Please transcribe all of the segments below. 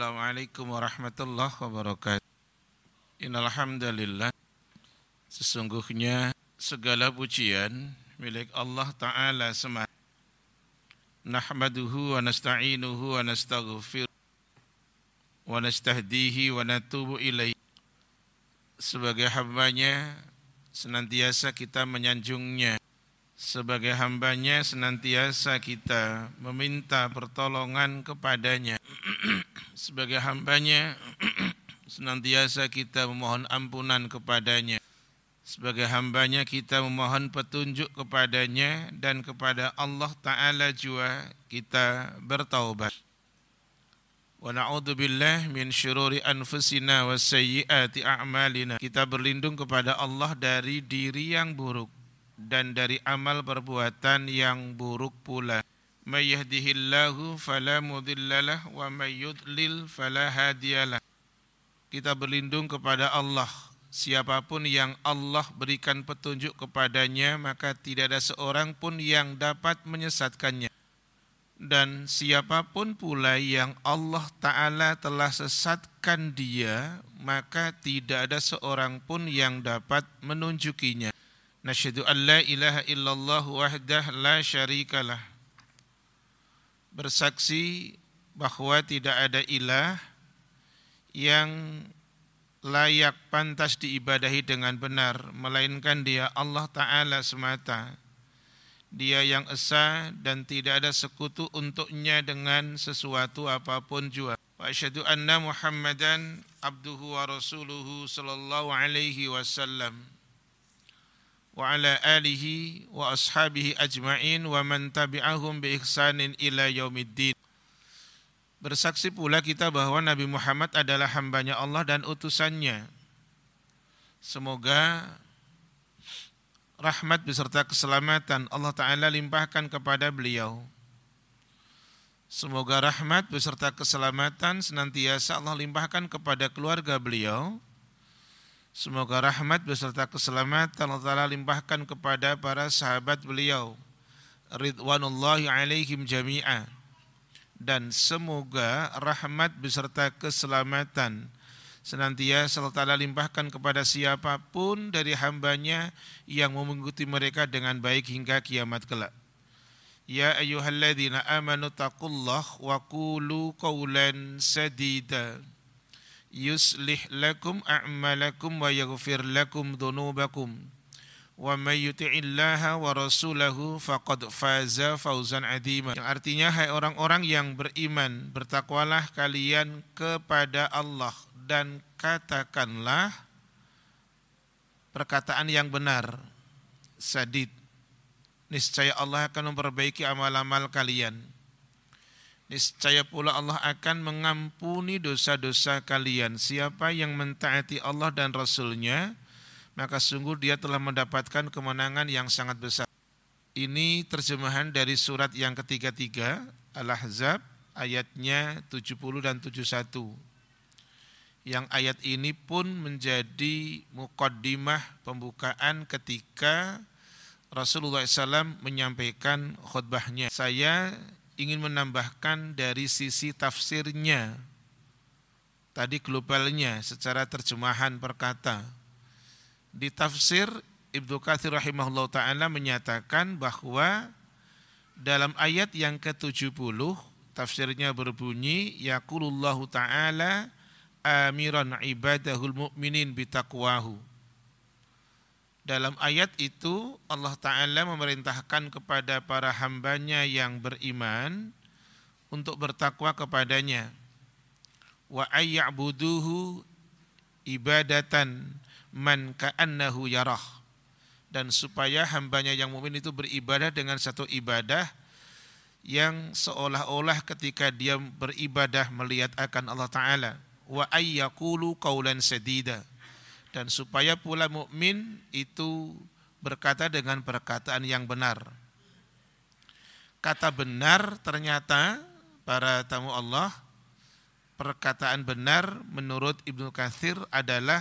Assalamualaikum warahmatullahi wabarakatuh. Innalhamdulillah Sesungguhnya segala pujian milik Allah Ta'ala semata. Nahmaduhu wa nasta'inuhu wa nastaghfir wa nastahdihi wa natubu ilaih. Sebagai hambanya senantiasa kita menyanjungnya. Sebagai hambanya senantiasa kita meminta pertolongan kepadanya. Sebagai hambanya senantiasa kita memohon ampunan kepadanya. Sebagai hambanya kita memohon petunjuk kepadanya dan kepada Allah Ta'ala juga kita bertaubat. Wa na'udhu billah min syururi anfusina wa sayyiati a'malina. Kita berlindung kepada Allah dari diri yang buruk dan dari amal perbuatan yang buruk pula. May yahdihillahu fala mudhillalah wa may yudlil fala hadiyalah. Kita berlindung kepada Allah. Siapa pun yang Allah berikan petunjuk kepadanya, maka tidak ada seorang pun yang dapat menyesatkannya. Dan siapa pun pula yang Allah Ta'ala telah sesatkan dia, maka tidak ada seorang pun yang dapat menunjukinya. Nasyhadu an la ilaha illallah wahdah la syarikalah bersaksi bahwa tidak ada ilah yang layak pantas diibadahi dengan benar melainkan dia Allah taala semata. Dia yang esa dan tidak ada sekutu untuknya dengan sesuatu apa pun juga wa asyhadu anna muhammadan abduhu wa rasuluhu sallallahu alaihi wasallam wa ala alihi wa ashabihi ajma'in wa man tabi'ahum bi ihsanin ila yaumiddin. Bersaksi pula kita bahwa Nabi Muhammad adalah hambanya Allah dan utusannya. Semoga rahmat beserta keselamatan Allah Ta'ala limpahkan kepada beliau. Semoga rahmat beserta keselamatan senantiasa Allah limpahkan kepada keluarga beliau, Semoga rahmat beserta keselamatan Allah Ta'ala limpahkan kepada para sahabat beliau. Ridwanullahi alaihim jami'a. Dan semoga rahmat beserta keselamatan senantiasa Allah Ta'ala limpahkan kepada siapa pun dari hambanya yang mengikuti mereka dengan baik hingga kiamat kelak. Ya ayyuhalladzina amanu taqullah wa qulu qawlan sadida. يصلح لكم أعمالكم ويغفر لكم ذنوبكم ومن يطع الله ورسوله فقد فاز فوزا عظيما yang artinya hai orang-orang yang beriman bertakwalah kalian kepada Allah dan katakanlah perkataan yang benar sadid niscaya Allah akan memperbaiki amal-amal kalian niscaya pula Allah akan mengampuni dosa-dosa kalian. Siapa yang mentaati Allah dan Rasulnya, maka sungguh dia telah mendapatkan kemenangan yang sangat besar. Ini terjemahan dari surat yang ketiga-tiga, Al-Ahzab, ayatnya 70 dan 71. Yang ayat ini pun menjadi mukaddimah pembukaan ketika Rasulullah SAW menyampaikan khutbahnya. Saya ingin menambahkan dari sisi tafsirnya. Tadi globalnya secara terjemahan perkata. Di tafsir Ibnu Katsir rahimahullah taala menyatakan bahwa dalam ayat yang ke-70 tafsirnya berbunyi yaqulullahu taala amiran ibadahul mu'minin bitaqwahu dalam ayat itu Allah Ta'ala memerintahkan kepada para hambanya yang beriman untuk bertakwa kepadanya. Wa ayya'buduhu ibadatan man ka'annahu yarah. Dan supaya hambanya yang mukmin itu beribadah dengan satu ibadah yang seolah-olah ketika dia beribadah melihat akan Allah Ta'ala. Wa ayyakulu qawlan sadida dan supaya pula mukmin itu berkata dengan perkataan yang benar. Kata benar ternyata para tamu Allah perkataan benar menurut Ibnu Katsir adalah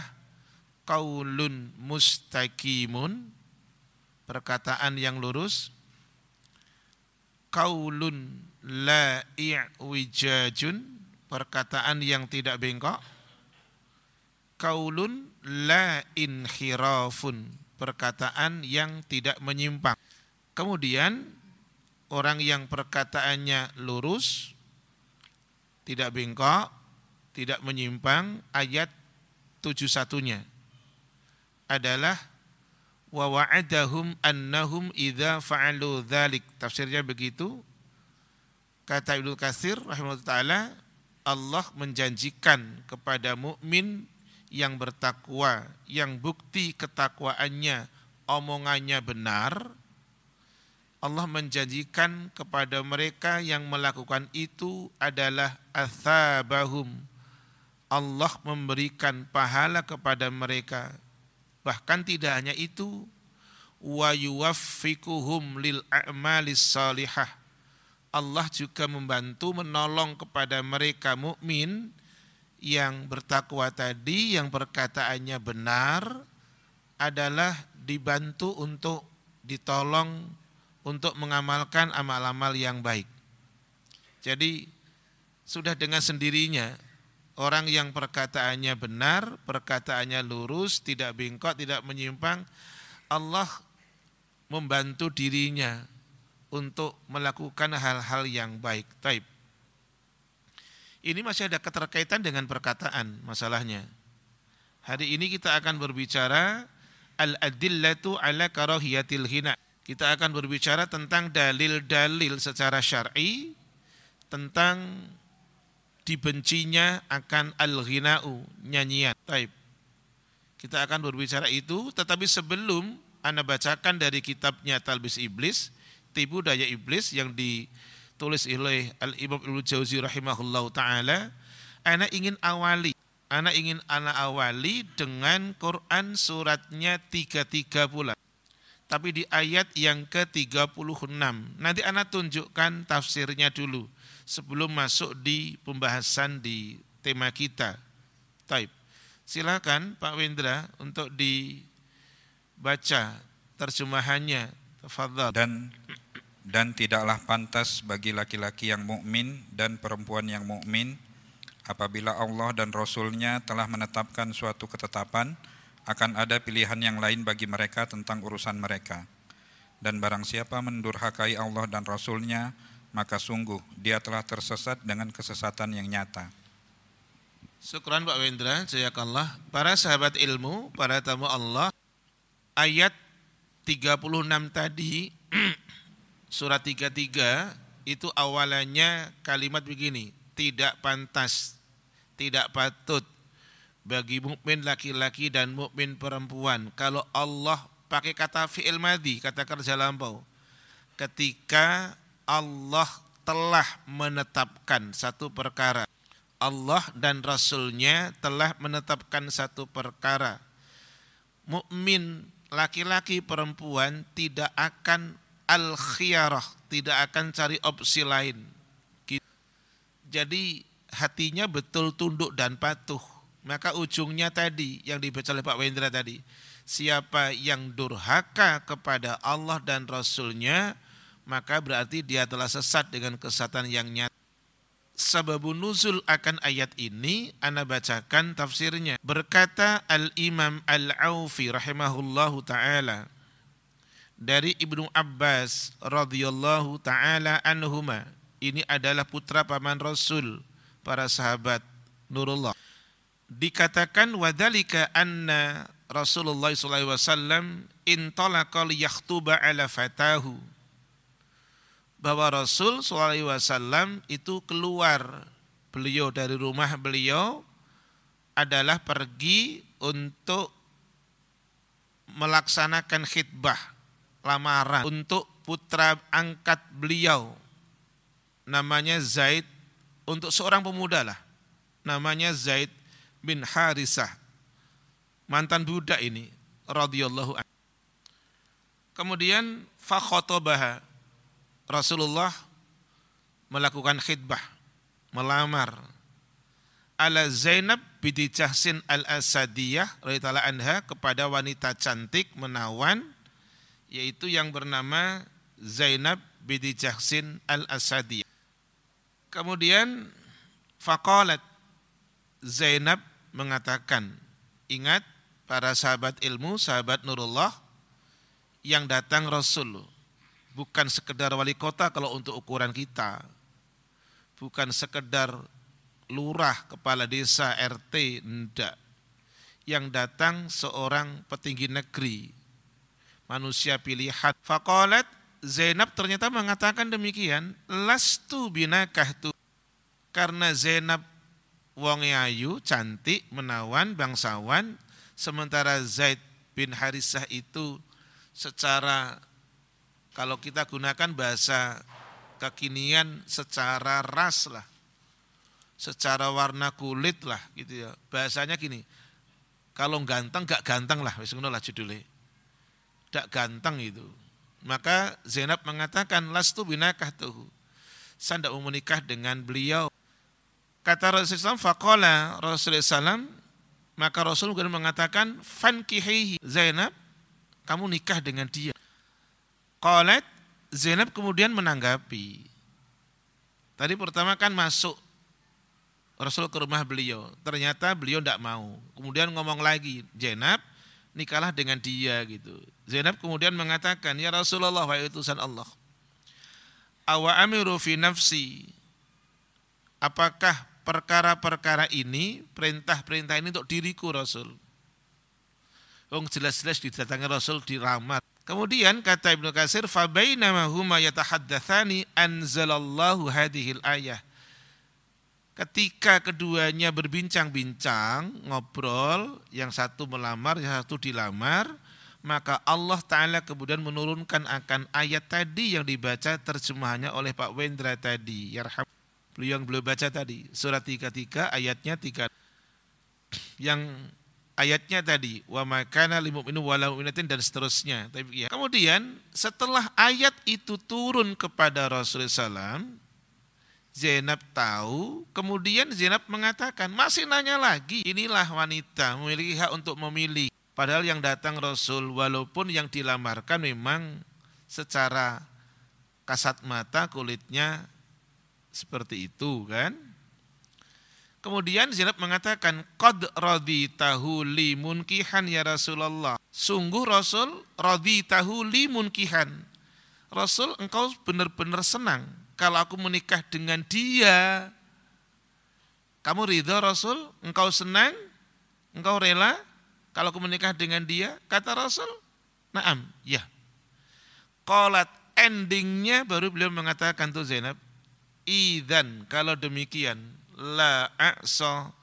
kaulun mustaqimun perkataan yang lurus kaulun la i'wijajun perkataan yang tidak bengkok. Kaulun la inhirafun, perkataan yang tidak menyimpang. Kemudian orang yang perkataannya lurus, tidak bengkok, tidak menyimpang, ayat tujuh satunya adalah wa wa'adahum annahum idza fa'alu dzalik. Tafsirnya begitu. Kata Ibnu Katsir rahimahullah taala, Allah menjanjikan kepada mukmin yang bertakwa, yang bukti ketakwaannya, omongannya benar, Allah menjanjikan kepada mereka yang melakukan itu adalah athabahum. Allah memberikan pahala kepada mereka Bahkan tidak hanya itu, wa yuwaffiquhum lil a'malis salihah. Allah juga membantu menolong kepada mereka mukmin yang bertakwa tadi yang perkataannya benar adalah dibantu untuk ditolong untuk mengamalkan amal-amal yang baik. Jadi sudah dengan sendirinya Orang yang perkataannya benar, perkataannya lurus, tidak bengkok, tidak menyimpang, Allah membantu dirinya untuk melakukan hal-hal yang baik. Taib. Ini masih ada keterkaitan dengan perkataan masalahnya. Hari ini kita akan berbicara al-adillatu ala karahiyatil hina. Kita akan berbicara tentang dalil-dalil secara syar'i tentang dibencinya akan al-ghina'u, nyanyian. Taib. Kita akan berbicara itu, tetapi sebelum Anda bacakan dari kitabnya Talbis Iblis, Tipu Daya Iblis yang ditulis oleh Al-Imam Ibnu Jauzi rahimahullah ta'ala, Anda ingin awali, Anda ingin Anda awali dengan Quran suratnya 33 pula. Tapi di ayat yang ke-36, nanti Anda tunjukkan tafsirnya dulu sebelum masuk di pembahasan di tema kita. Taib. Silakan Pak Wendra untuk dibaca terjemahannya. Tafadhal. Dan dan tidaklah pantas bagi laki-laki yang mukmin dan perempuan yang mukmin apabila Allah dan Rasulnya telah menetapkan suatu ketetapan akan ada pilihan yang lain bagi mereka tentang urusan mereka. Dan barang siapa mendurhakai Allah dan Rasulnya, maka sungguh dia telah tersesat dengan kesesatan yang nyata. Syukran Pak Wendra, jayakallah. Para sahabat ilmu, para tamu Allah, ayat 36 tadi, surat 33, itu awalannya kalimat begini, tidak pantas, tidak patut bagi mukmin laki-laki dan mukmin perempuan kalau Allah pakai kata fi'il madhi, kata kerja lampau. Ketika Allah telah menetapkan satu perkara. Allah dan Rasulnya telah menetapkan satu perkara. Mukmin laki-laki perempuan tidak akan al khiyarah, tidak akan cari opsi lain. Jadi hatinya betul tunduk dan patuh. Maka ujungnya tadi yang dibaca oleh Pak Wendra tadi. Siapa yang durhaka kepada Allah dan Rasulnya, maka berarti dia telah sesat dengan kesesatan yang nyata. Sababun nuzul akan ayat ini ana bacakan tafsirnya. Berkata Al-Imam Al-Aufi rahimahullahu taala dari Ibnu Abbas radhiyallahu taala anhuma. Ini adalah putra paman Rasul para sahabat Nurullah. Dikatakan wadalika anna Rasulullah sallallahu alaihi wasallam intalaqa liyakhtuba ala fatahu bahwa Rasul SAW itu keluar beliau dari rumah beliau adalah pergi untuk melaksanakan khidbah lamaran untuk putra angkat beliau. Namanya Zaid untuk seorang pemuda lah. Namanya Zaid bin Harisah. Mantan budak ini radhiyallahu anhu. Kemudian fakhotobaha Rasulullah melakukan khidbah, melamar. Ala Zainab binti Jahsin al-Asadiyah radhiyallahu anha kepada wanita cantik menawan yaitu yang bernama Zainab binti Jahsin al-Asadiyah. Kemudian Faqalat Zainab mengatakan, ingat para sahabat ilmu, sahabat Nurullah yang datang Rasul bukan sekedar wali kota kalau untuk ukuran kita. Bukan sekedar lurah, kepala desa, RT, enggak. Yang datang seorang petinggi negeri, manusia pilihan. Fakolat Zainab ternyata mengatakan demikian, lastu binakahtu. Karena Zainab wong ayu, cantik, menawan, bangsawan, sementara Zaid bin Harisah itu secara kalau kita gunakan bahasa kekinian secara ras lah, secara warna kulit lah gitu ya. Bahasanya gini, kalau ganteng gak ganteng lah, wis lah judulnya. Gak ganteng itu. Maka Zainab mengatakan lastu binakah tuh. Saya tidak mau menikah dengan beliau. Kata Rasulullah SAW, fakola Rasulullah SAW, maka Rasul kemudian mengatakan, fankihihi Zainab, kamu nikah dengan dia. Qalat Zainab kemudian menanggapi. Tadi pertama kan masuk Rasul ke rumah beliau. Ternyata beliau tidak mau. Kemudian ngomong lagi, Zainab nikahlah dengan dia gitu. Zainab kemudian mengatakan, Ya Rasulullah wa utusan Allah. Awa amiru fi nafsi. Apakah perkara-perkara ini, perintah-perintah ini untuk diriku Rasul? Wong jelas-jelas didatangi Rasul diramar. Kemudian kata Ibnu Katsir fabainama huma yatahaddatsani anzalallahu hadhil ayah. Ketika keduanya berbincang-bincang, ngobrol, yang satu melamar, yang satu dilamar, maka Allah Ta'ala kemudian menurunkan akan ayat tadi yang dibaca terjemahannya oleh Pak Wendra tadi. Yarham. Beliau yang belum baca tadi, surat 33 ayatnya 3. Yang ayatnya tadi wa makana lil mu'minu wala mu'minatin dan seterusnya. Tapi ya. Kemudian setelah ayat itu turun kepada Rasulullah SAW, Zainab tahu, kemudian Zainab mengatakan, masih nanya lagi, inilah wanita memiliki hak untuk memilih. Padahal yang datang Rasul, walaupun yang dilamarkan memang secara kasat mata kulitnya seperti itu kan. Kemudian Zainab mengatakan, Qad raditahu li munkihan ya Rasulullah. Sungguh Rasul raditahu li munkihan. Rasul engkau benar-benar senang kalau aku menikah dengan dia. Kamu ridho Rasul? Engkau senang? Engkau rela kalau aku menikah dengan dia? Kata Rasul, naam, ya. Qalat endingnya baru beliau mengatakan tuh Zainab, Idan kalau demikian la a'sa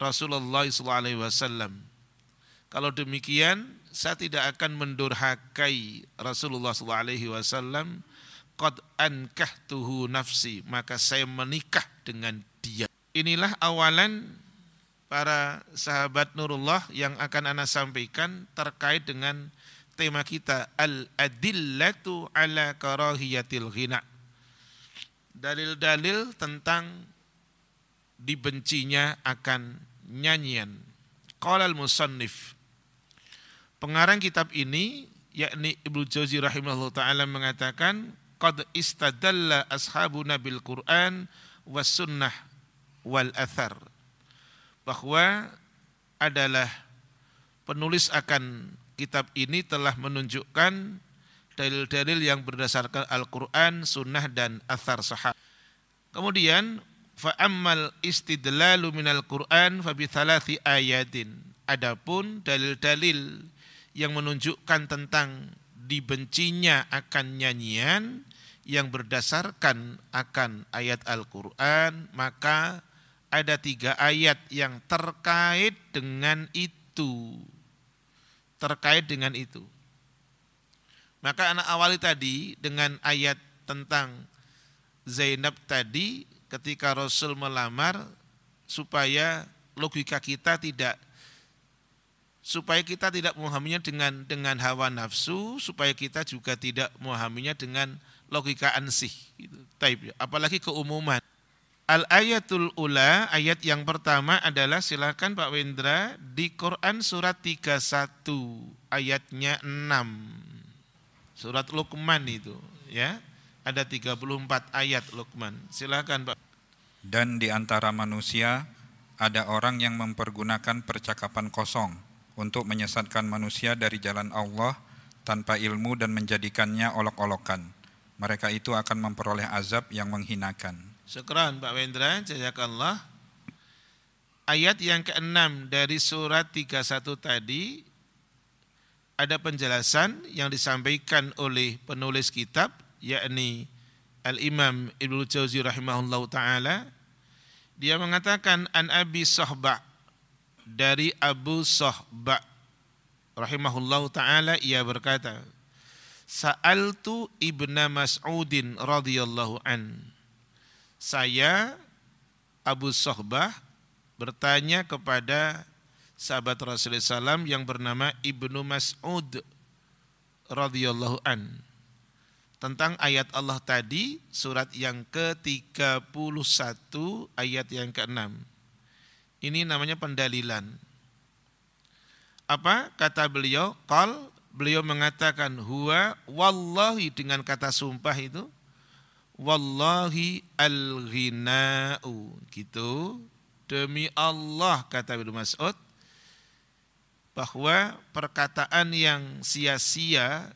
Rasulullah SAW. Kalau demikian, saya tidak akan mendurhakai Rasulullah SAW. Qad ankahtuhu nafsi, maka saya menikah dengan dia. Inilah awalan para sahabat Nurullah yang akan Anda sampaikan terkait dengan tema kita al-adillatu ala karahiyatil ghina. Dalil-dalil tentang dibencinya akan nyanyian. Qala al-musannif. Pengarang kitab ini yakni Ibnu Jauzi rahimahullah taala mengatakan qad istadalla ashabuna bil Qur'an was sunnah wal athar bahwa adalah penulis akan kitab ini telah menunjukkan dalil-dalil yang berdasarkan Al-Quran, Sunnah dan Athar Sahab. Kemudian fa ammal istidlalu minal Qur'an fa bi thalathi ayatin. Adapun dalil-dalil yang menunjukkan tentang dibencinya akan nyanyian yang berdasarkan akan ayat Al-Quran, maka ada tiga ayat yang terkait dengan itu. Terkait dengan itu. Maka anak awali tadi dengan ayat tentang Zainab tadi ketika Rasul melamar supaya logika kita tidak supaya kita tidak memahaminya dengan dengan hawa nafsu, supaya kita juga tidak memahaminya dengan logika ansih. Gitu. Apalagi keumuman. Al ayatul ula, ayat yang pertama adalah silakan Pak Wendra di Quran surat 31 ayatnya 6. Surat Luqman itu, ya. Ada 34 ayat Luqman. Silakan Pak. Dan di antara manusia ada orang yang mempergunakan percakapan kosong untuk menyesatkan manusia dari jalan Allah tanpa ilmu dan menjadikannya olok-olokan. Mereka itu akan memperoleh azab yang menghinakan. Syukran Pak Wendra, jazakallah. Ayat yang keenam dari surat 31 tadi ada penjelasan yang disampaikan oleh penulis kitab yakni Al-Imam Ibnu Jauzi rahimahullah taala. Dia mengatakan an Abi Sahba dari Abu Sahba rahimahullah taala ia berkata Sa'altu Ibnu Mas'udin radhiyallahu an Saya Abu Sahbah bertanya kepada sahabat Rasulullah SAW yang bernama Ibnu Mas'ud radhiyallahu an tentang ayat Allah tadi surat yang ke-31 ayat yang ke-6. Ini namanya pendalilan. Apa kata beliau? Qal beliau mengatakan huwa wallahi dengan kata sumpah itu wallahi al-ghina'u gitu demi Allah kata Ibnu Mas'ud bahwa perkataan yang sia-sia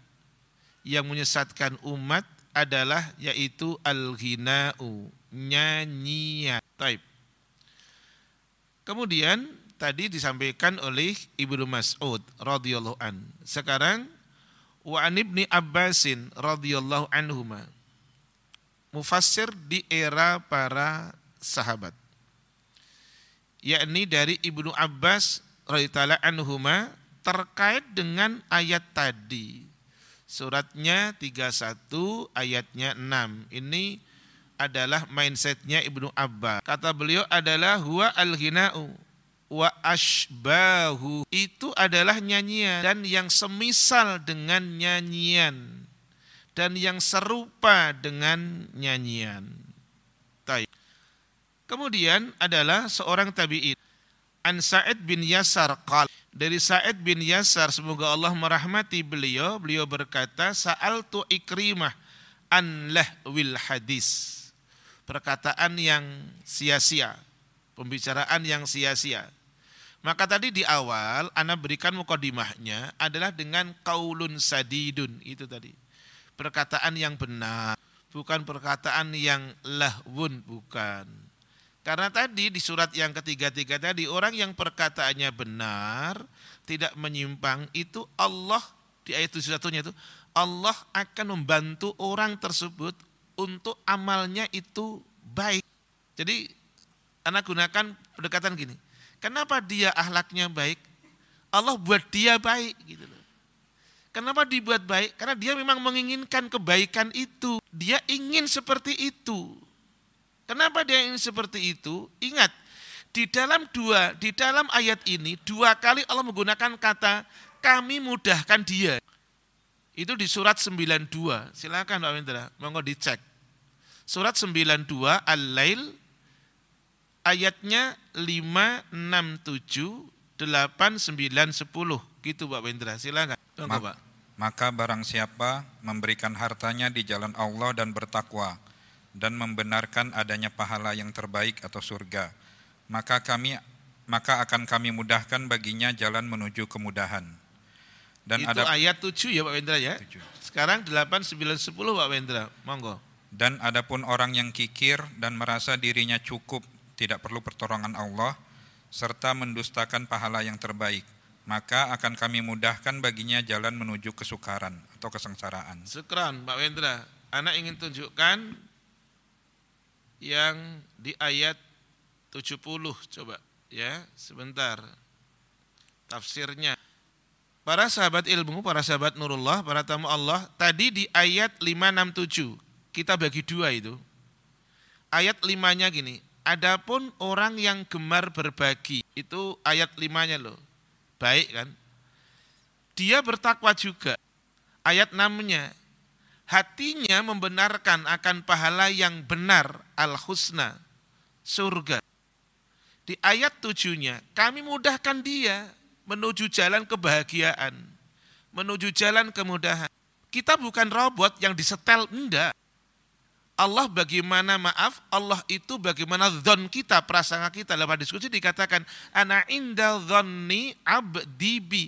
yang menyesatkan umat adalah yaitu al-ghina'u, nyanyian. Taib. Kemudian tadi disampaikan oleh Ibnu Mas'ud radhiyallahu an. Sekarang wa an ibni Abbasin radhiyallahu anhuma. Mufassir di era para sahabat. Yakni dari Ibnu Abbas radhiyallahu anhuma terkait dengan ayat tadi Suratnya 31 ayatnya 6. Ini adalah mindsetnya Ibnu Abbas. Kata beliau adalah huwa al-ghina'u wa ashbahu. Itu adalah nyanyian dan yang semisal dengan nyanyian dan yang serupa dengan nyanyian. Taib. Kemudian adalah seorang tabi'in. An Sa'id bin Yasar qal dari Sa'id bin Yasar semoga Allah merahmati beliau beliau berkata sa'altu ikrimah an lahwil hadis perkataan yang sia-sia pembicaraan yang sia-sia maka tadi di awal Anda berikan mukadimahnya adalah dengan kaulun sadidun itu tadi perkataan yang benar bukan perkataan yang lahwun bukan karena tadi di surat yang ketiga-tiga tadi orang yang perkataannya benar, tidak menyimpang itu Allah di ayat satunya itu Allah akan membantu orang tersebut untuk amalnya itu baik. Jadi anak gunakan pendekatan gini. Kenapa dia ahlaknya baik? Allah buat dia baik gitu. Kenapa dibuat baik? Karena dia memang menginginkan kebaikan itu. Dia ingin seperti itu. Kenapa dia ingin seperti itu? Ingat, di dalam dua, di dalam ayat ini dua kali Allah menggunakan kata kami mudahkan dia. Itu di surat 92. Silakan Pak Wendra, monggo dicek. Surat 92 Al-Lail ayatnya 5, 6, 7, 8, 9, 10. Gitu Pak Wendra, silakan. Monggo Pak. Maka barang siapa memberikan hartanya di jalan Allah dan bertakwa, dan membenarkan adanya pahala yang terbaik atau surga, maka kami maka akan kami mudahkan baginya jalan menuju kemudahan. Dan Itu ada ayat 7 ya Pak Wendra ya. 7. Sekarang 8 9 10 Pak Wendra. Monggo. Dan adapun orang yang kikir dan merasa dirinya cukup tidak perlu pertolongan Allah serta mendustakan pahala yang terbaik, maka akan kami mudahkan baginya jalan menuju kesukaran atau kesengsaraan. Syukran Pak Wendra. Anak ingin tunjukkan yang di ayat 70 coba ya sebentar tafsirnya para sahabat ilmu para sahabat nurullah para tamu Allah tadi di ayat 567 kita bagi dua itu ayat limanya gini adapun orang yang gemar berbagi itu ayat limanya loh baik kan dia bertakwa juga ayat namanya hatinya membenarkan akan pahala yang benar al-husna, surga. Di ayat tujuhnya, kami mudahkan dia menuju jalan kebahagiaan, menuju jalan kemudahan. Kita bukan robot yang disetel, enggak. Allah bagaimana maaf, Allah itu bagaimana zon kita, prasangka kita. Dalam diskusi dikatakan, Ana inda zonni abdi bi.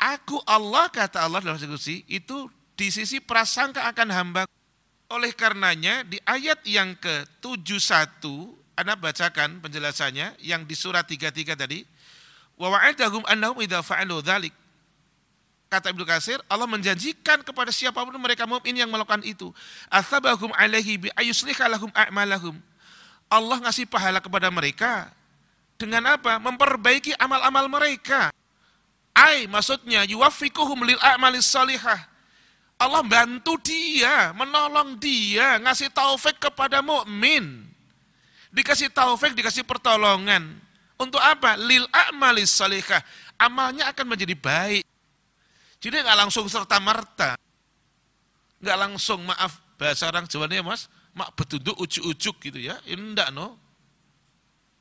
Aku Allah, kata Allah dalam diskusi, itu di sisi prasangka akan hamba. Oleh karenanya, di ayat yang ke-71, Anda bacakan penjelasannya, yang di surat 33 tadi, Wa wa'adahum annahum idha fa'alu dhalik kata Ibnu Katsir, Allah menjanjikan kepada siapa pun mereka mukmin yang melakukan itu. Atsabahum alaihi bi lahum a'malahum. Allah ngasih pahala kepada mereka dengan apa? Memperbaiki amal-amal mereka. Ai maksudnya yuwaffiquhum lil a'malis salihah. Allah bantu dia, menolong dia, ngasih taufik kepada mukmin. Dikasih taufik, dikasih pertolongan. Untuk apa? Lil a'malis salihah. Amalnya akan menjadi baik. Jadi nggak langsung serta merta, nggak langsung maaf bahasa orang Jawa nih mas, mak betunduk ujuk-ujuk gitu ya, ini enggak no,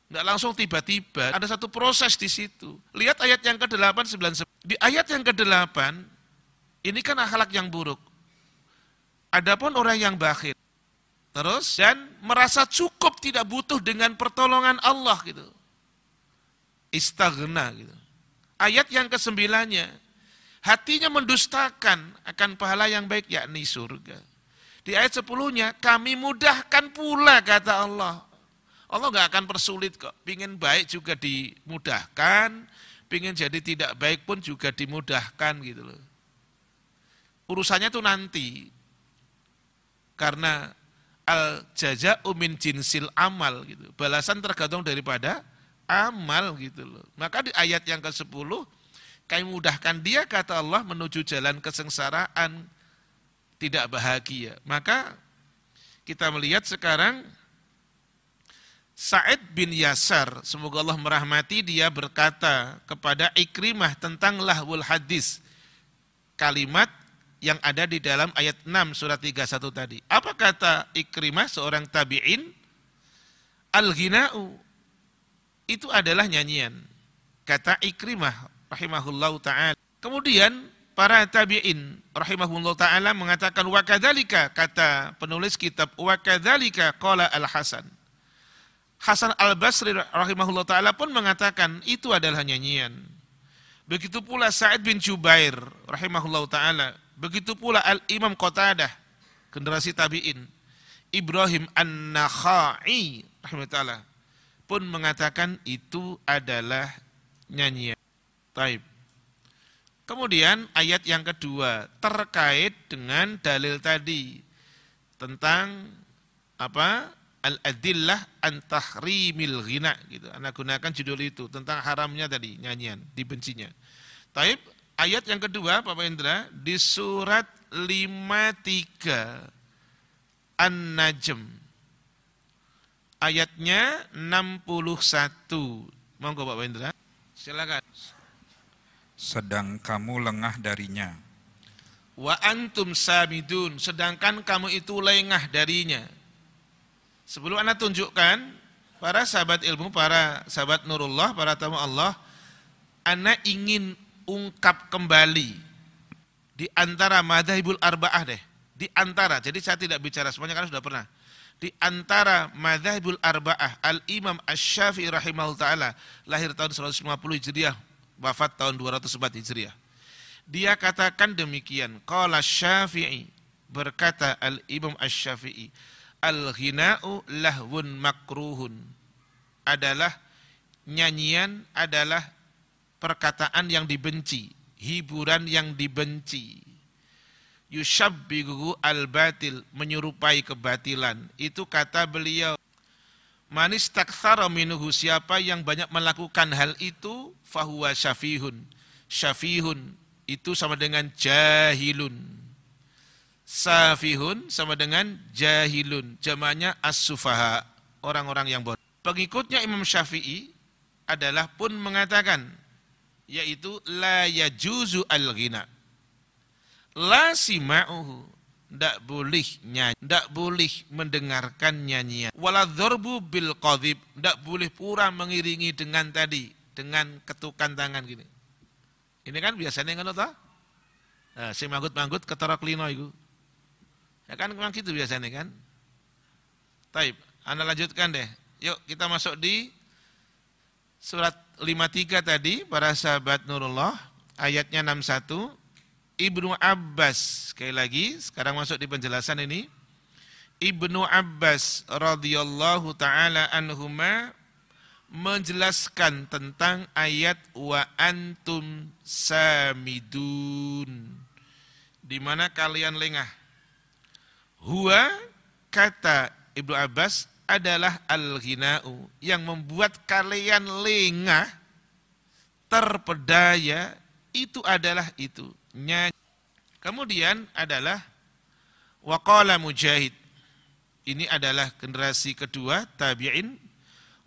nggak langsung tiba-tiba, ada satu proses di situ. Lihat ayat yang ke-8, 9, di ayat yang ke-8, ini kan akhlak yang buruk. Adapun orang yang bakhil, terus dan merasa cukup tidak butuh dengan pertolongan Allah gitu. Istagna gitu. Ayat yang kesembilannya, hatinya mendustakan akan pahala yang baik yakni surga. Di ayat sepuluhnya kami mudahkan pula kata Allah. Allah nggak akan persulit kok. Pingin baik juga dimudahkan, pingin jadi tidak baik pun juga dimudahkan gitu loh. Urusannya tuh nanti. Karena al jaza umin jinsil amal gitu. Balasan tergantung daripada amal gitu loh. Maka di ayat yang ke-10 kami mudahkan dia kata Allah menuju jalan kesengsaraan tidak bahagia. Maka kita melihat sekarang Sa'id bin Yasar, semoga Allah merahmati dia berkata kepada Ikrimah tentang lahwul hadis. Kalimat yang ada di dalam ayat 6 surat 31 tadi. Apa kata Ikrimah seorang tabi'in? Al-ghina'u itu adalah nyanyian. Kata Ikrimah rahimahullahu taala. Kemudian para tabi'in rahimahullahu taala mengatakan wa kadzalika kata penulis kitab wa kadzalika qala Al-Hasan. Hasan Al-Basri rahimahullahu taala pun mengatakan itu adalah nyanyian. Begitu pula Sa'id bin Jubair rahimahullahu taala, begitu pula Al-Imam Qatadah generasi tabi'in. Ibrahim An-Nakhai rahimahullah pun mengatakan itu adalah nyanyian. Taib. Kemudian ayat yang kedua terkait dengan dalil tadi tentang apa? Al-adillah an tahrimil ghina gitu. Anda gunakan judul itu tentang haramnya tadi nyanyian, dibencinya. Taib ayat yang kedua Bapak Indra di surat 53 An-Najm ayatnya 61. Monggo Bapak Indra. Silakan sedang kamu lengah darinya. Wa antum samidun, sedangkan kamu itu lengah darinya. Sebelum Anda tunjukkan, para sahabat ilmu, para sahabat nurullah, para tamu Allah, Anda ingin ungkap kembali di antara madhabul arba'ah deh. Di antara, jadi saya tidak bicara semuanya karena sudah pernah. Di antara madhabul arba'ah, Al-Imam Ash-Syafi'i rahimahullah ta'ala, lahir tahun 150 Hijriah, wafat tahun 204 Hijriah. Dia katakan demikian, qala Syafi'i berkata Al-Imam Asy-Syafi'i, al-ghina'u lahwun makruhun. Adalah nyanyian adalah perkataan yang dibenci, hiburan yang dibenci. Yushabbihu al-batil, menyerupai kebatilan. Itu kata beliau. Manis takthara minuhu siapa yang banyak melakukan hal itu fahuwa syafihun. Syafihun itu sama dengan jahilun. Safihun sama dengan jahilun. Jamanya as-sufaha, orang-orang yang bodoh. Pengikutnya Imam Syafi'i adalah pun mengatakan yaitu la yajuzu al-ghina. La sima'uhu tidak boleh nyanyi, tidak boleh mendengarkan nyanyian. Waladhorbu bil qadhib, tidak boleh pura mengiringi dengan tadi, dengan ketukan tangan gini. Ini kan biasanya kan tahu? Nah, si manggut-manggut ketorok lino itu. Ya kan memang gitu biasanya kan. Taib, Anda lanjutkan deh. Yuk kita masuk di surat 53 tadi, para sahabat Nurullah, ayatnya 61. Ibnu Abbas, sekali lagi, sekarang masuk di penjelasan ini. Ibnu Abbas radhiyallahu taala anhuma menjelaskan tentang ayat wa antum samidun di mana kalian lengah. Huwa kata Ibnu Abbas adalah al-ghina'u yang membuat kalian lengah terpedaya itu adalah itu nyanyi. Kemudian adalah waqala mujahid. Ini adalah generasi kedua tabi'in.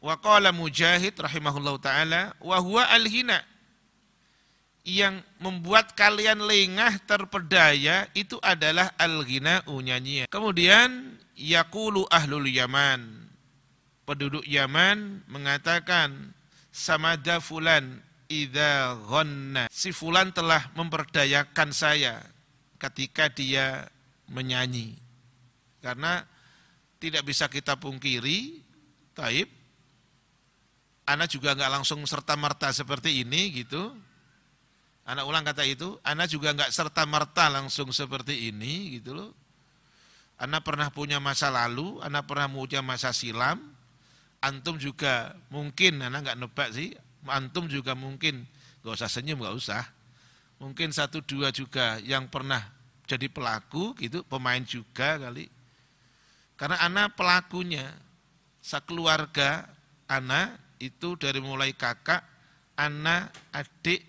Waqala mujahid rahimahullah ta'ala wa huwa al-ghina yang membuat kalian lengah terpedaya itu adalah al-ghina'u nyanyian. Kemudian yaqulu ahlul Yaman. Penduduk Yaman mengatakan samada fulan idza ghanna. Si fulan telah memperdayakan saya ketika dia menyanyi. Karena tidak bisa kita pungkiri, taib, anak juga nggak langsung serta merta seperti ini gitu, Anak ulang kata itu, anak juga nggak serta merta langsung seperti ini gitu loh. Anak pernah punya masa lalu, anak pernah punya masa silam. Antum juga mungkin, anak nggak nebak sih. Antum juga mungkin, nggak usah senyum, nggak usah. Mungkin satu dua juga yang pernah jadi pelaku gitu, pemain juga kali. Karena anak pelakunya, sekeluarga anak itu dari mulai kakak, anak, adik,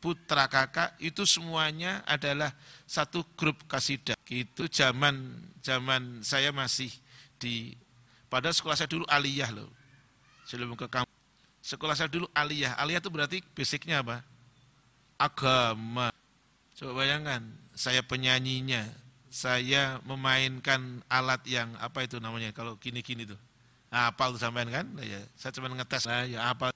putra kakak itu semuanya adalah satu grup kasidah. Itu zaman zaman saya masih di pada sekolah saya dulu aliyah loh. Sebelum ke kampus. Sekolah saya dulu aliyah. Aliyah itu berarti basicnya apa? Agama. Coba bayangkan, saya penyanyinya, saya memainkan alat yang apa itu namanya kalau gini-gini tuh. Nah, apal tuh sampean kan? Nah, ya, saya cuma ngetes nah, ya apa.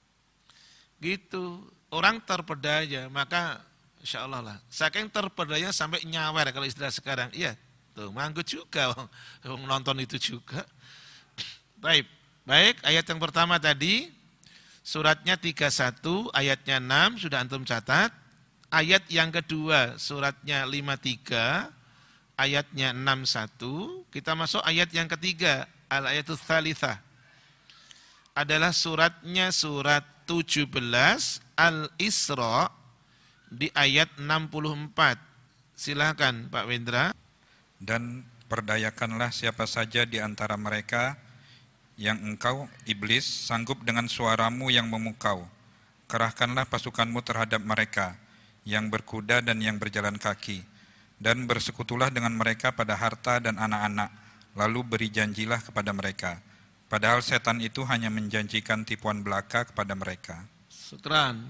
Gitu orang terpedaya, maka insya Allah lah. Saking terpedaya sampai nyawer kalau istilah sekarang. Iya, tuh manggut juga, nonton itu juga. Baik, baik ayat yang pertama tadi, suratnya 31, ayatnya 6, sudah antum catat. Ayat yang kedua, suratnya 53, ayatnya 61. Kita masuk ayat yang ketiga, al-ayatul thalithah. Adalah suratnya surat 17 Al-Isra di ayat 64. Silahkan Pak Wendra. Dan perdayakanlah siapa saja di antara mereka yang engkau, iblis, sanggup dengan suaramu yang memukau. Kerahkanlah pasukanmu terhadap mereka yang berkuda dan yang berjalan kaki. Dan bersekutulah dengan mereka pada harta dan anak-anak, lalu beri janjilah kepada mereka Padahal setan itu hanya menjanjikan tipuan belaka kepada mereka. Sutran.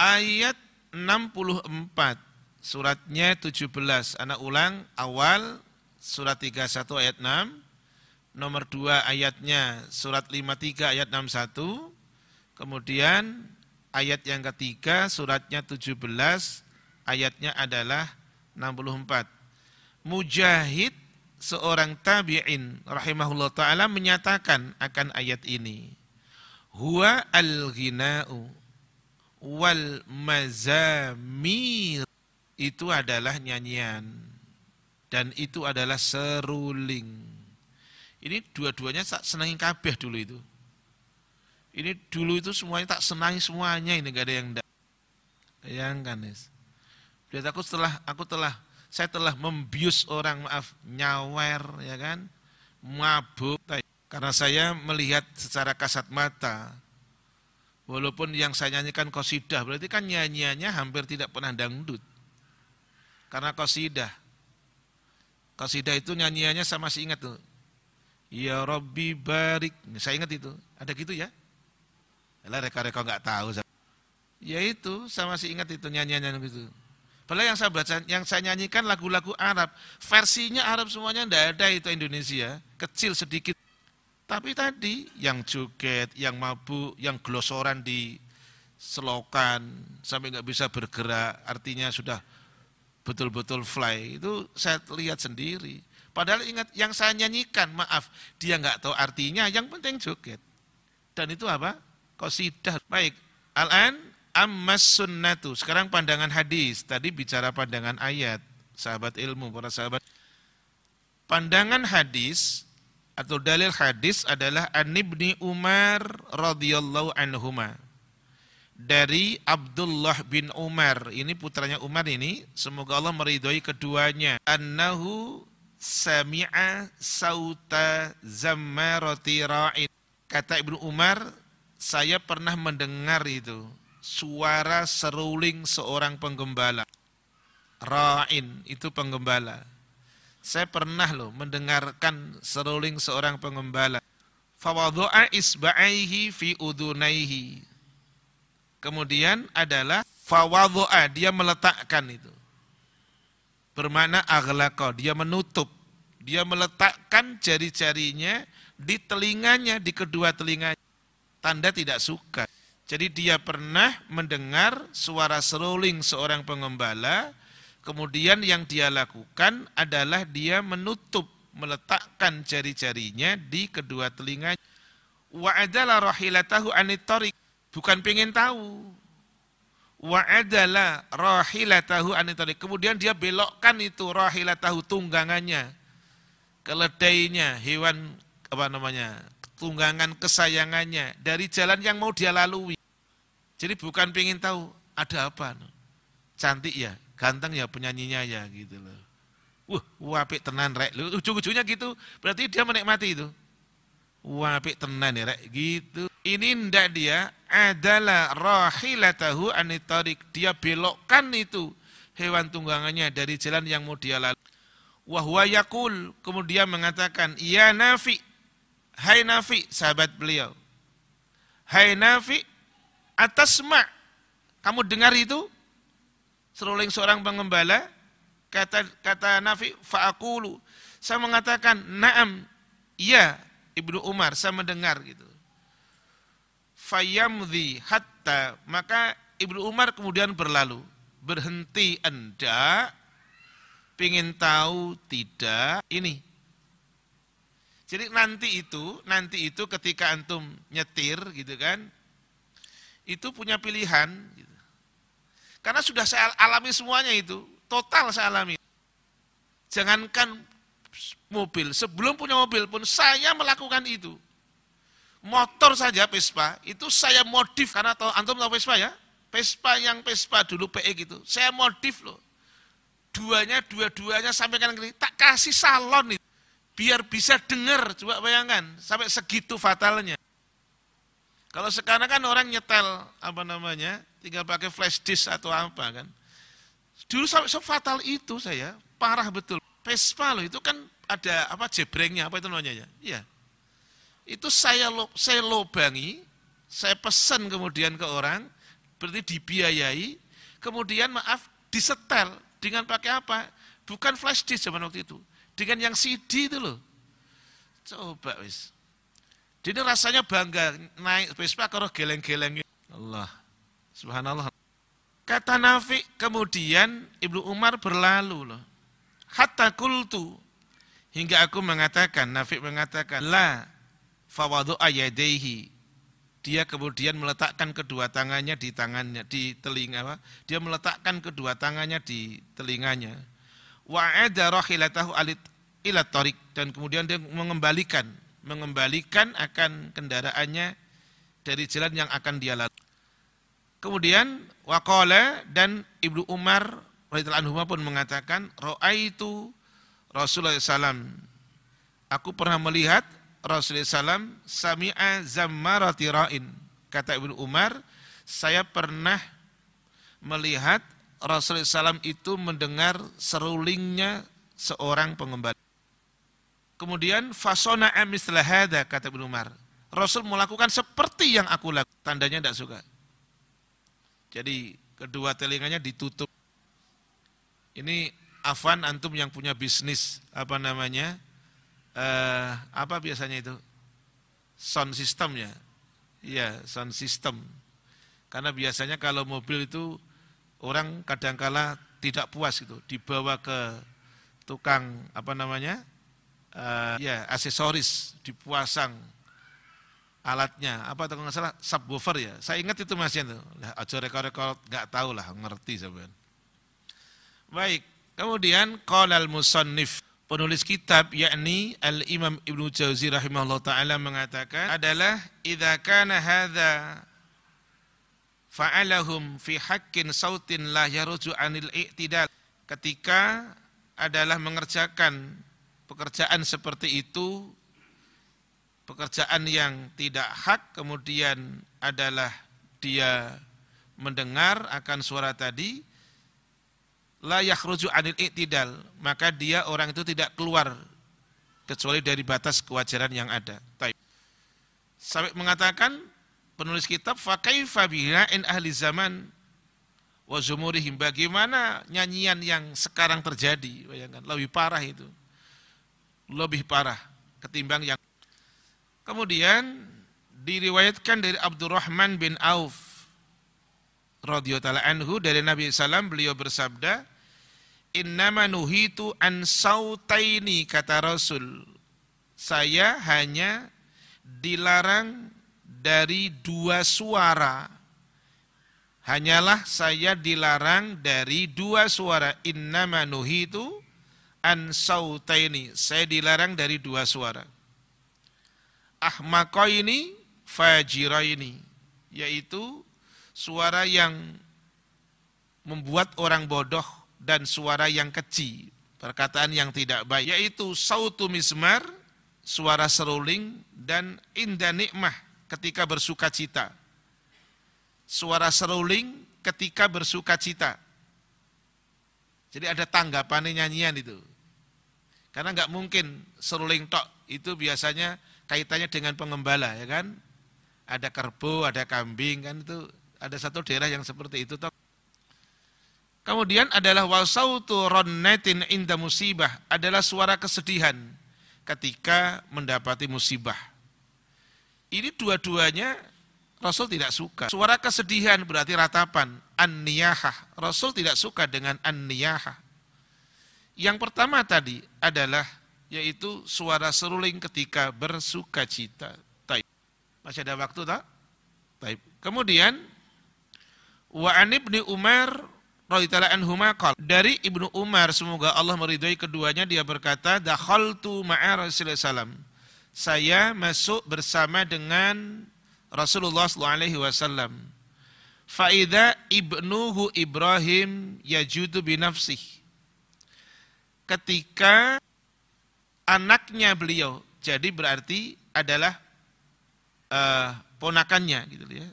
Ayat 64 suratnya 17. Anak ulang awal surat 31 ayat 6. Nomor 2 ayatnya surat 53 ayat 61. Kemudian ayat yang ketiga suratnya 17 ayatnya adalah 64. Mujahid seorang tabi'in rahimahullah taala menyatakan akan ayat ini huwa al-ghina'u wal mazamir itu adalah nyanyian dan itu adalah seruling ini dua-duanya tak senangi kabeh dulu itu. Ini dulu itu semuanya tak senangi semuanya ini gak ada yang bayangkan yes. Lihat aku setelah aku telah saya telah membius orang, maaf, nyawer, ya kan, mabuk, karena saya melihat secara kasat mata, walaupun yang saya nyanyikan kosidah, berarti kan nyanyiannya hampir tidak pernah dangdut, karena kosidah, kosidah itu nyanyiannya saya masih ingat tuh, Ya Robbi barik, saya ingat itu, ada gitu ya? Lah reka-reka nggak tahu. Ya itu, saya masih ingat itu nyanyiannya gitu. Padahal yang saya baca, yang saya nyanyikan lagu-lagu Arab, versinya Arab semuanya tidak ada itu Indonesia, kecil sedikit. Tapi tadi yang joget, yang mabuk, yang glosoran di selokan sampai nggak bisa bergerak, artinya sudah betul-betul fly. Itu saya lihat sendiri. Padahal ingat yang saya nyanyikan, maaf, dia nggak tahu artinya, yang penting joget. Dan itu apa? Qasidah. Baik, al-an ammas sunnatu. Sekarang pandangan hadis. Tadi bicara pandangan ayat. Sahabat ilmu, para sahabat. Pandangan hadis atau dalil hadis adalah An Ibni Umar radhiyallahu anhuma. Dari Abdullah bin Umar, ini putranya Umar ini, semoga Allah meridhoi keduanya. Annahu sami'a sauta zammarati ra'in. Kata Ibnu Umar, saya pernah mendengar itu suara seruling seorang penggembala. Ra'in itu penggembala saya pernah loh mendengarkan seruling seorang pengembala. Fawadhu'a isba'aihi fi udunaihi. Kemudian adalah fawadhu'a, dia meletakkan itu. Bermakna aghlaqa, dia menutup. Dia meletakkan jari-jarinya di telinganya, di kedua telinganya. Tanda tidak suka. Jadi dia pernah mendengar suara seruling seorang pengembala, Kemudian yang dia lakukan adalah dia menutup, meletakkan jari-jarinya di kedua telinga. Wa adala rahilatahu anitorik. Bukan pengen tahu. Wa adala rahilatahu anitorik. Kemudian dia belokkan itu rahilatahu tunggangannya. Keledainya, hewan apa namanya, tunggangan kesayangannya dari jalan yang mau dia lalui. Jadi bukan pengen tahu ada apa. Cantik ya, ganteng ya penyanyinya ya gitu loh. Wah, wapik tenan rek. Ujung-ujungnya gitu, berarti dia menikmati itu. Wapik tenan ya rek, gitu. Ini ndak dia adalah rahilatahu anitarik. Dia belokkan itu hewan tunggangannya dari jalan yang mau dia lalu. Wahwa yakul, kemudian mengatakan, Ya Nafi, Hai Nafi, sahabat beliau. Hai Nafi, atas mak, kamu dengar itu? seruling seorang pengembala kata kata Nafi faakulu saya mengatakan naam iya Ibnu Umar saya mendengar gitu. Fayamdi hatta maka Ibnu Umar kemudian berlalu. Berhenti anda pingin tahu tidak ini? Jadi nanti itu nanti itu ketika antum nyetir gitu kan itu punya pilihan gitu. Karena sudah saya alami semuanya itu, total saya alami. Jangankan mobil, sebelum punya mobil pun saya melakukan itu. Motor saja Vespa, itu saya modif, karena tahu, antum tahu Vespa ya? Vespa yang Vespa dulu PE gitu, saya modif loh. Duanya, dua-duanya sampai kanan kiri, tak kasih salon itu. Biar bisa dengar, coba bayangkan, sampai segitu fatalnya. Kalau sekarang kan orang nyetel, apa namanya, tinggal pakai flash disk atau apa kan. Dulu sampai sefatal itu saya, parah betul. Vespa loh, itu kan ada apa jebrengnya, apa itu namanya ya? Iya. Itu saya lo, saya lobangi, saya pesan kemudian ke orang, berarti dibiayai, kemudian maaf disetel dengan pakai apa? Bukan flash disk zaman waktu itu, dengan yang CD itu loh. Coba wis. Jadi rasanya bangga naik Vespa kalau geleng-geleng. Allah. Subhanallah. Kata Nafi kemudian Ibnu Umar berlalu loh. Hatta kultu hingga aku mengatakan Nafi mengatakan la fawadu ayadehi dia kemudian meletakkan kedua tangannya di tangannya di telinga apa? Dia meletakkan kedua tangannya di telinganya. Wa ada rahilatahu alit ila tarik dan kemudian dia mengembalikan mengembalikan akan kendaraannya dari jalan yang akan dia lalui. Kemudian waqala dan Ibnu Umar radhiyallahu anhu pun mengatakan raaitu Rasulullah SAW aku pernah melihat Rasulullah SAW sami'a zammarati ra'in. Kata Ibnu Umar saya pernah melihat Rasulullah SAW itu mendengar serulingnya seorang pengembala. Kemudian fasona mislah hada kata Ibnu Umar. Rasul melakukan seperti yang aku lakukan. Tandanya tidak suka. Jadi kedua telinganya ditutup. Ini Afan antum yang punya bisnis apa namanya? Eh, apa biasanya itu? Sound system ya. Iya, sound system. Karena biasanya kalau mobil itu orang kadangkala tidak puas gitu, dibawa ke tukang apa namanya? uh, ya aksesoris dipasang alatnya apa atau nggak salah subwoofer ya saya ingat itu masih itu lah aja rekor-rekor nggak tahu lah ngerti sebenarnya baik kemudian qala al musannif penulis kitab yakni al imam ibnu jauzi rahimahullah taala mengatakan adalah idza kana hadza fa'alahum fi haqqin sautin la yaruju anil i'tidal. Ketika adalah mengerjakan pekerjaan seperti itu pekerjaan yang tidak hak kemudian adalah dia mendengar akan suara tadi la yakhruju anil i'tidal maka dia orang itu tidak keluar. Kecuali dari batas kewajaran yang ada. Sampai mengatakan penulis kitab fa kaifa in ahli zaman wa zumurihim. Bagaimana nyanyian yang sekarang terjadi? Bayangkan lebih parah itu. Lebih parah ketimbang yang Kemudian diriwayatkan dari Abdurrahman bin Auf radhiyallahu anhu dari Nabi sallam beliau bersabda innama nuhitu an sautaini kata Rasul. Saya hanya dilarang dari dua suara. Hanyalah saya dilarang dari dua suara. Innama nuhitu an sautaini saya dilarang dari dua suara. Ahmaqaini fajiraini yaitu suara yang membuat orang bodoh dan suara yang keji perkataan yang tidak baik yaitu sautu mismar suara seruling dan indah nikmah ketika bersuka cita. Suara seruling ketika bersuka cita. Jadi ada tanggapan nyanyian itu. Karena nggak mungkin seruling tok itu biasanya kaitannya dengan pengembala ya kan? Ada kerbau ada kambing kan itu ada satu daerah yang seperti itu kemudian adalah wasautu ronnetin inda musibah adalah suara kesedihan ketika mendapati musibah ini dua-duanya Rasul tidak suka. Suara kesedihan berarti ratapan, an-niyahah. Rasul tidak suka dengan an-niyahah. Yang pertama tadi adalah yaitu suara seruling ketika bersuka cita. Taib. Masih ada waktu tak? Taib. Kemudian wa an ibni Umar radhiyallahu anhuma dari Ibnu Umar semoga Allah meridhai keduanya dia berkata dakhaltu ma'a Rasulullah sallam. Saya masuk bersama dengan Rasulullah sallallahu alaihi wasallam. Faida ibnuhu Ibrahim yajudu binafsih. Ketika anaknya beliau. Jadi berarti adalah uh, ponakannya gitu ya.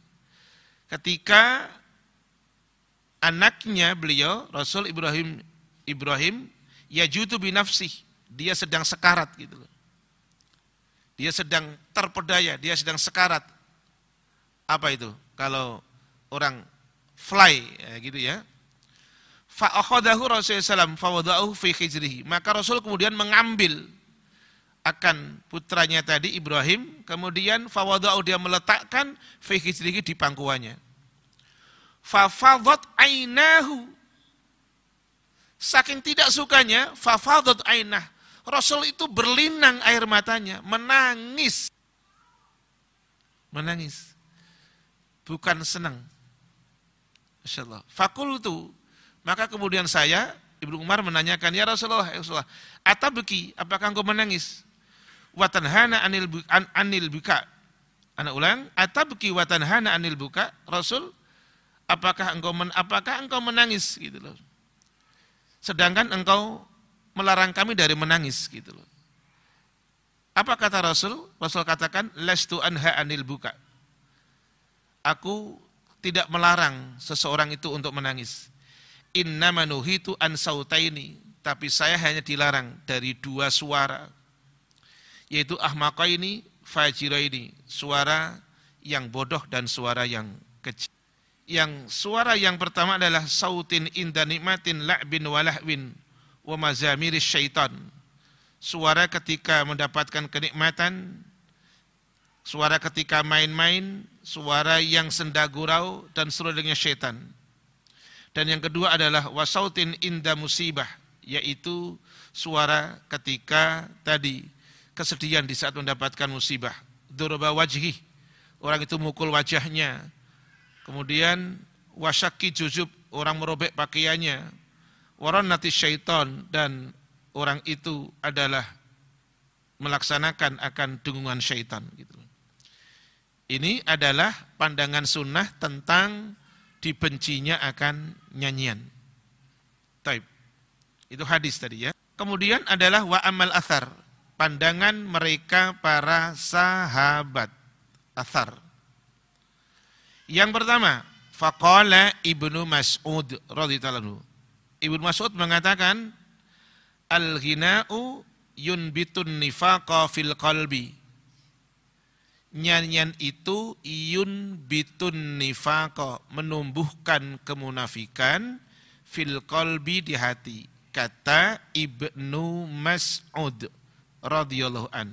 Ketika anaknya beliau Rasul Ibrahim Ibrahim yajutu binafsih, dia sedang sekarat gitu loh. Dia sedang terpedaya, dia sedang sekarat. Apa itu? Kalau orang fly ya, gitu ya. Fa'akhadahu Rasulullah SAW fi khijrihi. Maka Rasul kemudian mengambil akan putranya tadi Ibrahim, kemudian fawadau dia meletakkan fi di pangkuannya. Fafadat ainahu. Saking tidak sukanya, fafadat ainah. Rasul itu berlinang air matanya, menangis. Menangis. Bukan senang. Masya Allah. Fakultu. Maka kemudian saya, Ibnu Umar menanyakan, Ya Rasulullah, ya Rasulullah, atabki, apakah engkau menangis? watanhana anil an, anil buka. Anak ulang, atabki watanhana anil buka. Rasul, apakah engkau men, apakah engkau menangis gitu loh. Sedangkan engkau melarang kami dari menangis gitu loh. Apa kata Rasul? Rasul katakan, lestu anha anil buka. Aku tidak melarang seseorang itu untuk menangis. Inna manuhitu an sautaini. Tapi saya hanya dilarang dari dua suara yaitu ahmaqaini fajiraini, suara yang bodoh dan suara yang kecil. Yang suara yang pertama adalah sautin inda nikmatin la'bin walahwin wa mazamiris syaitan. Suara ketika mendapatkan kenikmatan, suara ketika main-main, suara yang senda gurau dan serudengnya syaitan. Dan yang kedua adalah wasautin inda musibah, yaitu suara ketika tadi kesedihan di saat mendapatkan musibah. Durba wajhi, orang itu mukul wajahnya. Kemudian wasyaki jujub, orang merobek pakaiannya. Waran nati syaiton dan orang itu adalah melaksanakan akan dengungan syaitan. Gitu. Ini adalah pandangan sunnah tentang dibencinya akan nyanyian. Taib. Itu hadis tadi ya. Kemudian adalah wa amal athar. Pandangan mereka para sahabat. Athar. Yang pertama, faqala Ibnu Mas'ud radhiyallahu Ibnu Mas'ud mengatakan al-ghina'u yunbitun nifaqa fil qalbi. Nyanyian itu iyun bitun nifaqo menumbuhkan kemunafikan fil qalbi di hati kata Ibnu Mas'ud radhiyallahu an.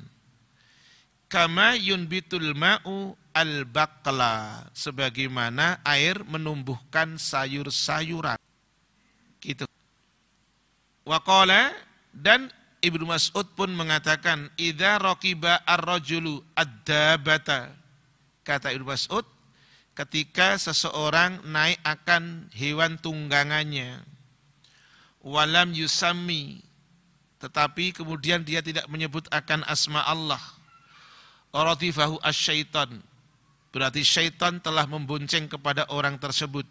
Kama yunbitul ma'u al-baqla sebagaimana air menumbuhkan sayur-sayuran gitu waqala dan Ibnu Mas'ud pun mengatakan, "Idza raqiba ar-rajulu ad-dabata." Kata Ibnu Mas'ud, ketika seseorang naik akan hewan tunggangannya, walam yusami, tetapi kemudian dia tidak menyebut akan asma Allah. Ratifahu asyaitan. Berarti syaitan telah membonceng kepada orang tersebut.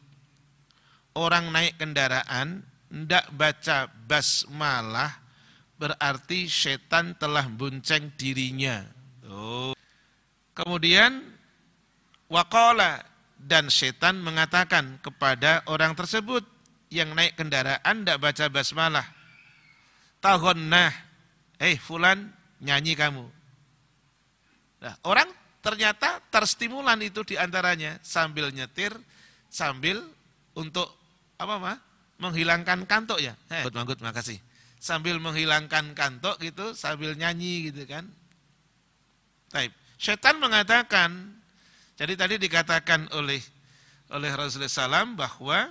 Orang naik kendaraan, tidak baca basmalah, berarti setan telah bonceng dirinya. Oh. Kemudian wakola dan setan mengatakan kepada orang tersebut yang naik kendaraan tidak baca basmalah. Tahonnah, eh fulan nyanyi kamu. Nah, orang ternyata terstimulan itu di antaranya sambil nyetir, sambil untuk apa mah? Menghilangkan kantuk ya. Eh, manggut, makasih sambil menghilangkan kantok gitu, sambil nyanyi gitu kan. Taib. Setan mengatakan, jadi tadi dikatakan oleh oleh Rasulullah SAW bahwa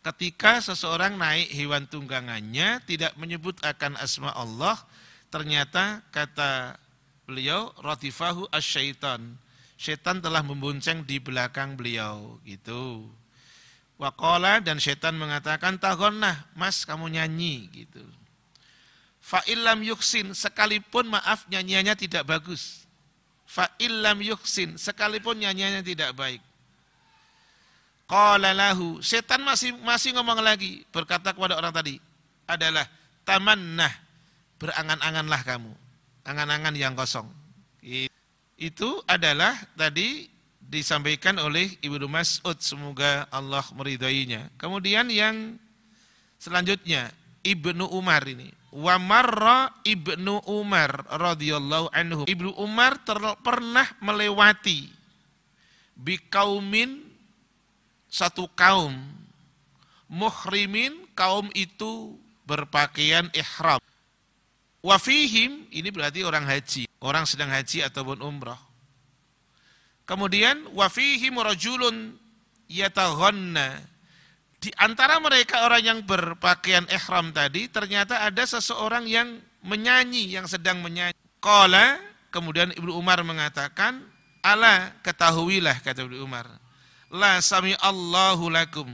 ketika seseorang naik hewan tunggangannya tidak menyebut akan asma Allah, ternyata kata beliau ratifahu asyaitan. Setan telah membonceng di belakang beliau gitu. Wakola dan setan mengatakan tahonnah, mas kamu nyanyi gitu. Fa'ilam yuksin, sekalipun maaf nyanyiannya tidak bagus. Fa'ilam yuksin, sekalipun nyanyiannya tidak baik. Qala lahu, setan masih masih ngomong lagi, berkata kepada orang tadi, adalah tamannah, berangan-anganlah kamu. Angan-angan yang kosong. Itu adalah tadi disampaikan oleh Ibnu Mas'ud semoga Allah meridainya. Kemudian yang selanjutnya Ibnu Umar ini. Wa marra Ibnu Umar radhiyallahu anhu. Ibnu Umar pernah melewati bikaumin satu kaum muhrimin kaum itu berpakaian ihram. Wafihim ini berarti orang haji, orang sedang haji ataupun umrah Kemudian wafihi murajulun yataghanna. Di antara mereka orang yang berpakaian ihram tadi ternyata ada seseorang yang menyanyi, yang sedang menyanyi. Qala, kemudian Ibnu Umar mengatakan, "Ala ketahuilah," kata Ibnu Umar. "La sami Allahu lakum."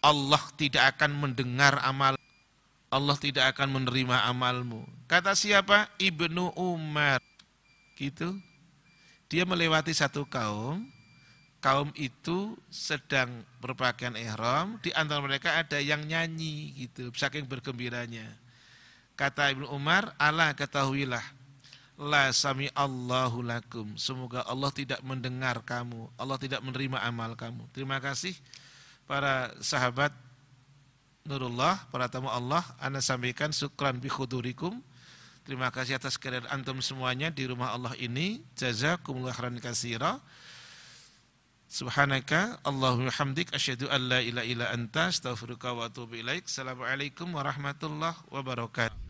Allah tidak akan mendengar amal Allah tidak akan menerima amalmu. Kata siapa? Ibnu Umar. Gitu. Dia melewati satu kaum, kaum itu sedang berpakaian ihram, di antara mereka ada yang nyanyi gitu, saking bergembiranya. Kata Ibnu Umar, Allah ketahuilah, la sami Allahu lakum. Semoga Allah tidak mendengar kamu, Allah tidak menerima amal kamu. Terima kasih para sahabat Nurullah, para tamu Allah, Anda sampaikan syukran bi khudurikum. Terima kasih atas kehadiran antum semuanya di rumah Allah ini. Jazakumullah khairan katsira. Subhanaka Allahumma hamdik asyhadu an la ilaha illa anta astaghfiruka wa atubu ilaik. Assalamualaikum warahmatullahi wabarakatuh.